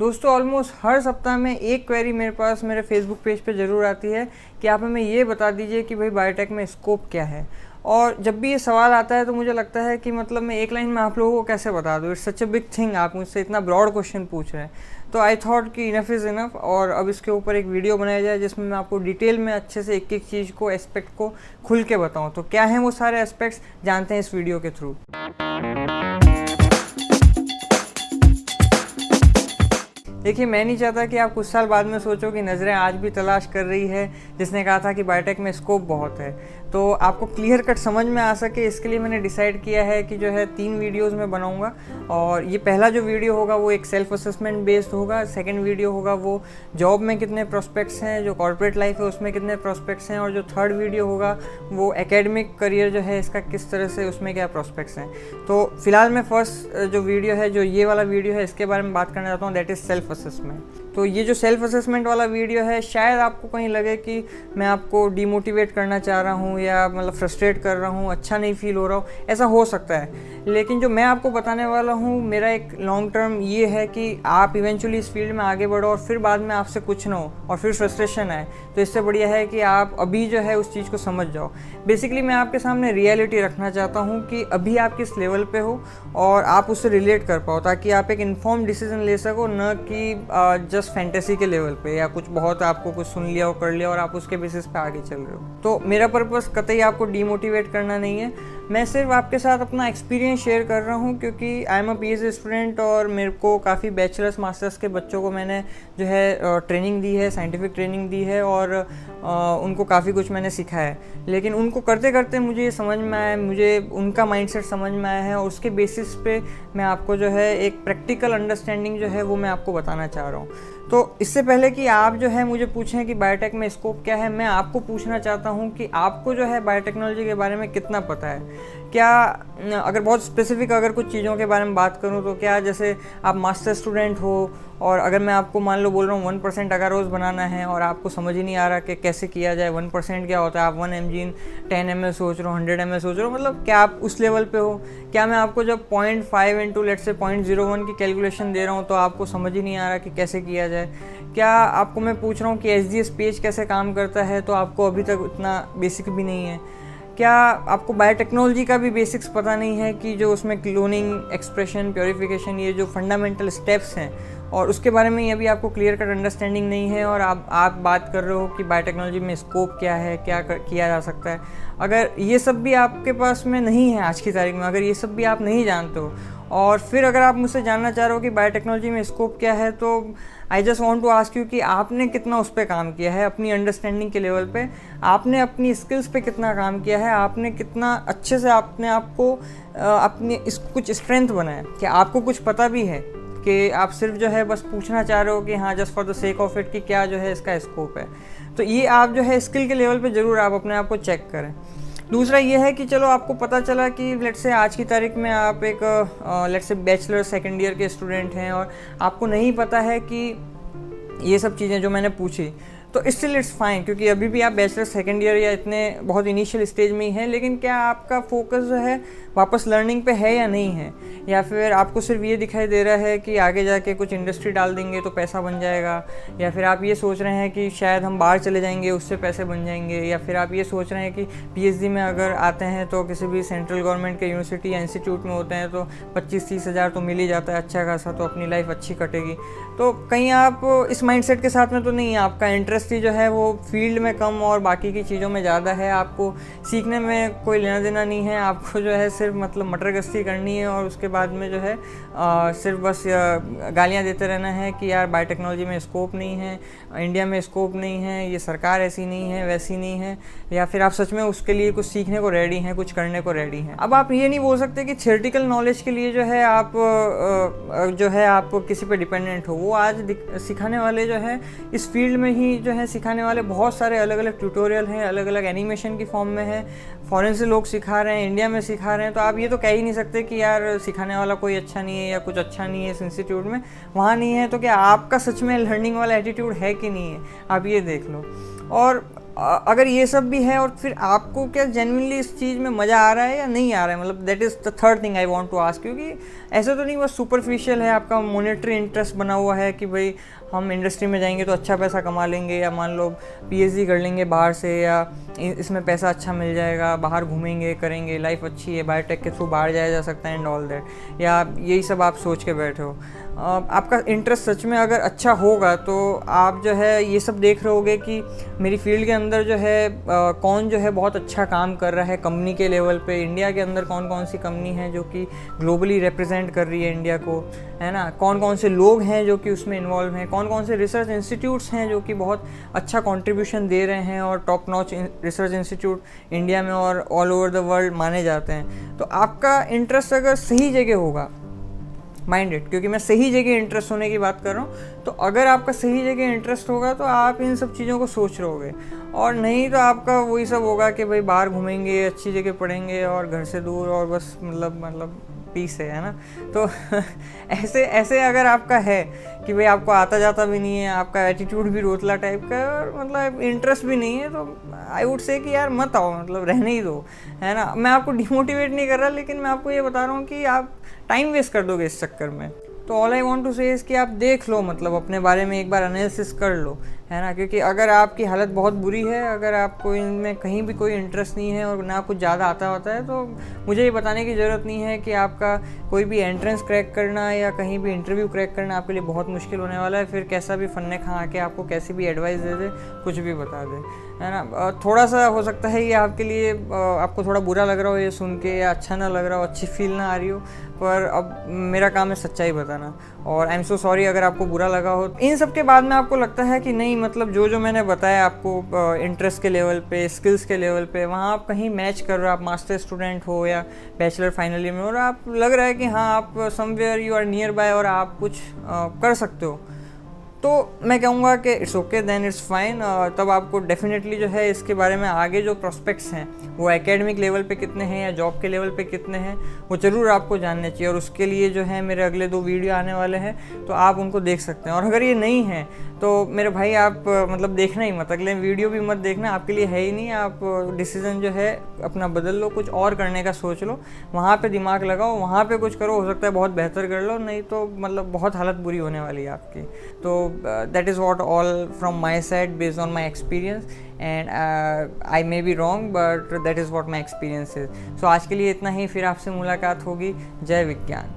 दोस्तों ऑलमोस्ट हर सप्ताह में एक क्वेरी मेरे पास मेरे फेसबुक पेज पे ज़रूर आती है कि आप हमें ये बता दीजिए कि भाई बायोटेक में स्कोप क्या है। और जब भी ये सवाल आता है तो मुझे लगता है कि मतलब मैं एक लाइन में आप लोगों को कैसे बता दूँ? It's such a big thing आप मुझसे इतना ब्रॉड क्वेश्चन पूछ रहे हैं। तो आई थॉट कि इनफ इज़ इनफ और अब इसके ऊपर एक वीडियो बनाया जाए जिसमें मैं आपको डिटेल में अच्छे से एक एक चीज़ को एस्पेक्ट को खुल के बताऊँ। तो क्या हैं वो सारे एस्पेक्ट्स जानते हैं इस वीडियो के थ्रू देखिए, मैं नहीं चाहता कि आप कुछ साल बाद में सोचो कि नज़रें आज भी तलाश कर रही है। जिसने कहा था कि बायोटेक में स्कोप बहुत है। तो आपको क्लियर कट समझ में आ सके, इसके लिए मैंने डिसाइड किया है कि जो है तीन वीडियोस में बनाऊँगा। और ये पहला जो वीडियो होगा वो एक सेल्फ असेसमेंट बेस्ड होगा। सेकंड वीडियो होगा वो जॉब में कितने प्रोस्पेक्ट्स हैं, जो कॉर्पोरेट लाइफ है उसमें कितने प्रोस्पेक्ट्स हैं, और जो थर्ड वीडियो होगा वो एकेडमिक करियर जो है इसका किस तरह से, उसमें क्या प्रोस्पेक्ट्स हैं। तो फ़िलहाल मैं फ़र्स्ट जो वीडियो है, जो ये वाला वीडियो है, इसके बारे में बात करना चाहता हूँ दैट इज़ सेल्फ असेसमेंट तो ये जो सेल्फ असेसमेंट वाला वीडियो है, शायद आपको कहीं लगे कि मैं आपको डिमोटिवेट करना चाह रहा हूँ या मतलब फ्रस्ट्रेट कर रहा हूँ अच्छा नहीं फील हो रहा हूँ, ऐसा हो सकता है। लेकिन जो मैं आपको बताने वाला हूँ, मेरा एक लॉन्ग टर्म ये है कि आप इवेंचुअली इस फ़ील्ड में आगे बढ़ो और फिर बाद में आपसे कुछ ना हो और फिर फ्रस्ट्रेशन आए। तो इससे बढ़िया है कि आप अभी जो है उस चीज़ को समझ जाओ। बेसिकली मैं आपके सामने रियलिटी रखना चाहता हूँ कि अभी आप किस लेवल पे हो और आप उससे रिलेट कर पाओ, ताकि आप एक इन्फॉर्म डिसीज़न ले सको, न कि जस्ट फैंटेसी के लेवल पे या कुछ बहुत आपको कुछ सुन लिया और कर लिया और आप उसके बेसिस पे आगे चल रहे हो। तो मेरा पर्पज़ कतई आपको डीमोटिवेट करना नहीं है। मैं सिर्फ़ आपके साथ अपना एक्सपीरियंस शेयर कर रहा हूँ क्योंकि I am a P student और मेरे को काफ़ी बैचलर्स मास्टर्स के बच्चों को मैंने जो है ट्रेनिंग दी है साइंटिफिक ट्रेनिंग दी है और उनको काफ़ी कुछ मैंने सिखाया है। लेकिन उनको करते करते मुझे ये समझ में आया, मुझे उनका माइंडसेट समझ में आया है और उसके बेसिस पे मैं आपको जो है एक प्रैक्टिकल अंडरस्टैंडिंग जो है वो मैं आपको बताना चाह रहा हूँ। तो इससे पहले कि आप जो है मुझे पूछें कि बायोटेक में स्कोप क्या है, मैं आपको पूछना चाहता हूँ कि आपको जो है बायोटेक्नोलॉजी के बारे में कितना पता है। क्या, अगर बहुत स्पेसिफिक अगर कुछ चीज़ों के बारे में बात करूँ तो क्या जैसे आप मास्टर स्टूडेंट हो और अगर मैं आपको मान लो बोल रहा हूँ वन परसेंट अगर रोज़ बनाना है और आपको समझ ही नहीं आ रहा कि कैसे किया जाए वन परसेंट क्या होता है, आप one M G ten M सोच रहे हो हंड्रेड एम सोच रहे हो मतलब क्या आप उस लेवल पे हो? क्या मैं आपको जब point five into let's say point zero one की कैलकुलेशन दे रहा हूँ तो आपको समझ ही नहीं आ रहा कि कैसे किया जाए? क्या आपको, मैं पूछ रहा हूँ कि एच डी एस पेज कैसे काम करता है तो आपको अभी तक उतना बेसिक भी नहीं है। क्या आपको बायोटेक्नोलॉजी का भी बेसिक्स पता नहीं है कि जो उसमें क्लोनिंग एक्सप्रेशन प्योरीफिकेशन ये जो फंडामेंटल स्टेप्स हैं और उसके बारे में ये भी आपको क्लियर कट अंडरस्टैंडिंग नहीं है और आप आप बात कर रहे हो कि बायोटेक्नोलॉजी में स्कोप क्या है क्या कर, किया जा सकता है। अगर ये सब भी आपके पास में नहीं है आज की तारीख में अगर ये सब भी आप नहीं जानते हो और फिर अगर आप मुझसे जानना चाह रहे हो कि बायोटेक्नोलॉजी में स्कोप क्या है तो I just want to ask you कि आपने कितना उस पर काम किया है, अपनी अंडरस्टैंडिंग के लेवल पे? आपने अपनी स्किल्स पे कितना काम किया है? आपने कितना अच्छे से आपने आपको अपने इस, कुछ स्ट्रेंथ बनाया? कि आपको कुछ पता भी है कि आप सिर्फ़ जो है बस पूछना चाह रहे हो कि हाँ just for the sake of it कि क्या जो है इसका स्कोप है? तो ये आप जो है स्किल के लेवल पे ज़रूर आप अपने आप को चेक करें। दूसरा ये है कि चलो आपको पता चला कि लेट से आज की तारीख में आप एक let's say bachelor second year के स्टूडेंट हैं और आपको नहीं पता है कि ये सब चीज़ें जो मैंने पूछी तो स्टिल इट्स फाइन क्योंकि अभी भी आप बैचलर सेकेंड ईयर या इतने बहुत इनिशियल स्टेज में ही हैं, लेकिन क्या आपका फोकस जो है वापस लर्निंग पे है या नहीं है? या फिर आपको सिर्फ़ ये दिखाई दे रहा है कि आगे जाके कुछ इंडस्ट्री डाल देंगे तो पैसा बन जाएगा? या फिर आप ये सोच रहे हैं कि शायद हम बाहर चले जाएँगे, उससे पैसे बन जाएँगे? या फिर आप ये सोच रहे हैं कि पीएचडी में अगर आते हैं तो किसी भी सेंट्रल गवर्नमेंट के यूनिवर्सिटी या इंस्टीट्यूट में होते हैं तो पच्चीस तीस हज़ार तो मिल ही जाता है अच्छा खासा तो अपनी लाइफ अच्छी कटेगी। तो कहीं आप इस माइंड के साथ में तो नहीं आपका इंटरेस्ट ही जो है वो फ़ील्ड में कम और बाकी की चीज़ों में ज़्यादा है। आपको सीखने में कोई लेना देना नहीं है। आपको जो है सिर्फ़ मतलब मटर गश्ती करनी है और उसके बाद में जो है आ, सिर्फ़ बस गालियाँ देते रहना है कि यार बायोटेक्नोलॉजी में स्कोप नहीं है इंडिया में स्कोप नहीं है ये सरकार ऐसी नहीं है वैसी नहीं है या फिर आप सच में उसके लिए कुछ सीखने को रेडी हैं कुछ करने को रेडी हैं। अब आप ये नहीं बोल सकते कि थियोरटिकल नॉलेज के लिए जो है आप जो है आप किसी पर डिपेंडेंट हो। वो आज सिखाने वाले जो है इस फ़ील्ड में ही जो है सिखाने वाले बहुत सारे अलग अलग ट्यूटोरियल हैं अलग अलग एनिमेशन की फॉर्म में है। फॉरेन से लोग सिखा रहे हैं इंडिया में सिखा रहे हैं तो आप ये तो कह ही नहीं सकते कि यार सिखाने वाला कोई अच्छा नहीं है या कुछ अच्छा नहीं है इस इंस्टीट्यूट में। वहाँ नहीं है तो क्या आपका सच में लर्निंग वाला एटीट्यूड है कि नहीं है? आप ये देख लो। और अगर ये सब भी है और फिर आपको क्या जेनविनली इस चीज़ में मज़ा आ रहा है या नहीं आ रहा है? मतलब that is the third thing I want to ask क्योंकि ऐसा तो नहीं, बस सुपरफिशियल है, आपका मोनेटरी इंटरेस्ट बना हुआ है कि भाई हम इंडस्ट्री में जाएँगे तो अच्छा पैसा कमा लेंगे या मान लो पीएचडी कर लेंगे बाहर से या इसमें पैसा अच्छा मिल जाएगा, बाहर घूमेंगे, करेंगे लाइफ अच्छी है बायोटेक के थ्रू बाहर जाया जा सकता है एंड ऑल दैट या यही सब आप सोच के बैठे हो। आपका इंटरेस्ट सच में अगर अच्छा होगा तो आप जो है ये सब देख रहे होगे कि मेरी फ़ील्ड के अंदर जो है आ, कौन जो है बहुत अच्छा काम कर रहा है कंपनी के लेवल पे। इंडिया के अंदर कौन कौन सी कंपनी है जो कि ग्लोबली रिप्रेजेंट कर रही है इंडिया को है ना? कौन कौन से लोग हैं जो कि उसमें इन्वॉल्व हैं? कौन कौन से रिसर्च इंस्टीट्यूट्स हैं जो कि बहुत अच्छा कॉन्ट्रीब्यूशन दे रहे हैं और top notch research institute India में और ऑल ओवर द वर्ल्ड माने जाते हैं। तो आपका इंटरेस्ट अगर सही जगह होगा माइंडेड, क्योंकि मैं सही जगह इंटरेस्ट होने की बात कर रहा हूँ। तो अगर आपका सही जगह इंटरेस्ट होगा तो आप इन सब चीज़ों को सोच रहोगे। और नहीं तो आपका वही सब होगा कि भाई बाहर घूमेंगे, अच्छी जगह पढ़ेंगे और घर से दूर और बस मतलब मतलब पीस है है ना? तो ऐसे ऐसे अगर आपका है कि भाई आपको आता जाता भी नहीं है, आपका एटीट्यूड भी रोतला टाइप का है और मतलब इंटरेस्ट भी नहीं है तो आई वुड से कि यार मत आओ मतलब रहने ही दो, है ना? मैं आपको डिमोटिवेट नहीं कर रहा, लेकिन मैं आपको ये बता रहा हूँ कि आप टाइम वेस्ट कर दोगे इस चक्कर में। तो ऑल आई वॉन्ट टू से कि आप देख लो मतलब अपने बारे में एक बार एनालिसिस कर लो, है ना? क्योंकि अगर आपकी हालत बहुत बुरी है, अगर आपको इनमें कहीं भी कोई इंटरेस्ट नहीं है और ना कुछ ज़्यादा आता होता है तो मुझे ये बताने की ज़रूरत नहीं है कि आपका कोई भी एंट्रेंस क्रैक करना या कहीं भी इंटरव्यू क्रैक करना आपके लिए बहुत मुश्किल होने वाला है। फिर कैसा भी फन्ने खा के आपको कैसी भी एडवाइस दे दे, कुछ भी बता दे, है ना? थोड़ा सा हो सकता है ये आपके लिए आपको थोड़ा बुरा लग रहा हो ये सुन के या अच्छा ना लग रहा हो, अच्छी फील ना आ रही हो पर अब मेरा काम है सच्चाई बताना। और आई एम सो सॉरी अगर आपको बुरा लगा हो। इन सब के बाद में आपको लगता है कि नहीं मतलब जो जो मैंने बताया आपको इंटरेस्ट के लेवल पे स्किल्स के लेवल पे वहाँ आप कहीं मैच कर रहे हो आप मास्टर स्टूडेंट हो या बैचलर फाइनल ईयर में और आप लग रहा है कि हाँ आप somewhere you are near by और आप कुछ आ, कर सकते हो। तो मैं कहूँगा कि it's okay then it's fine तब आपको डेफिनेटली जो है इसके बारे में आगे जो प्रोस्पेक्ट्स हैं, वो एकेडमिक लेवल पे कितने हैं या जॉब के लेवल पे कितने हैं, वो ज़रूर आपको जानने चाहिए और उसके लिए जो है मेरे अगले दो वीडियो आने वाले हैं तो आप उनको देख सकते हैं। और अगर ये नहीं है तो मेरे भाई आप मतलब देखना ही मत, अगले वीडियो भी मत देखना, आपके लिए है ही नहीं, आप डिसीज़न जो है अपना बदल लो, कुछ और करने का सोच लो, वहाँ पर दिमाग लगाओ, वहाँ पर कुछ करो, हो सकता है बहुत बेहतर कर लो, नहीं तो मतलब बहुत हालत बुरी होने वाली है आपकी। तो that is what all from my side based on my experience and I may be wrong but that is what my experience is so आज के लिए इतना ही, फिर आपसे मुलाकात होगी। जय विज्ञान।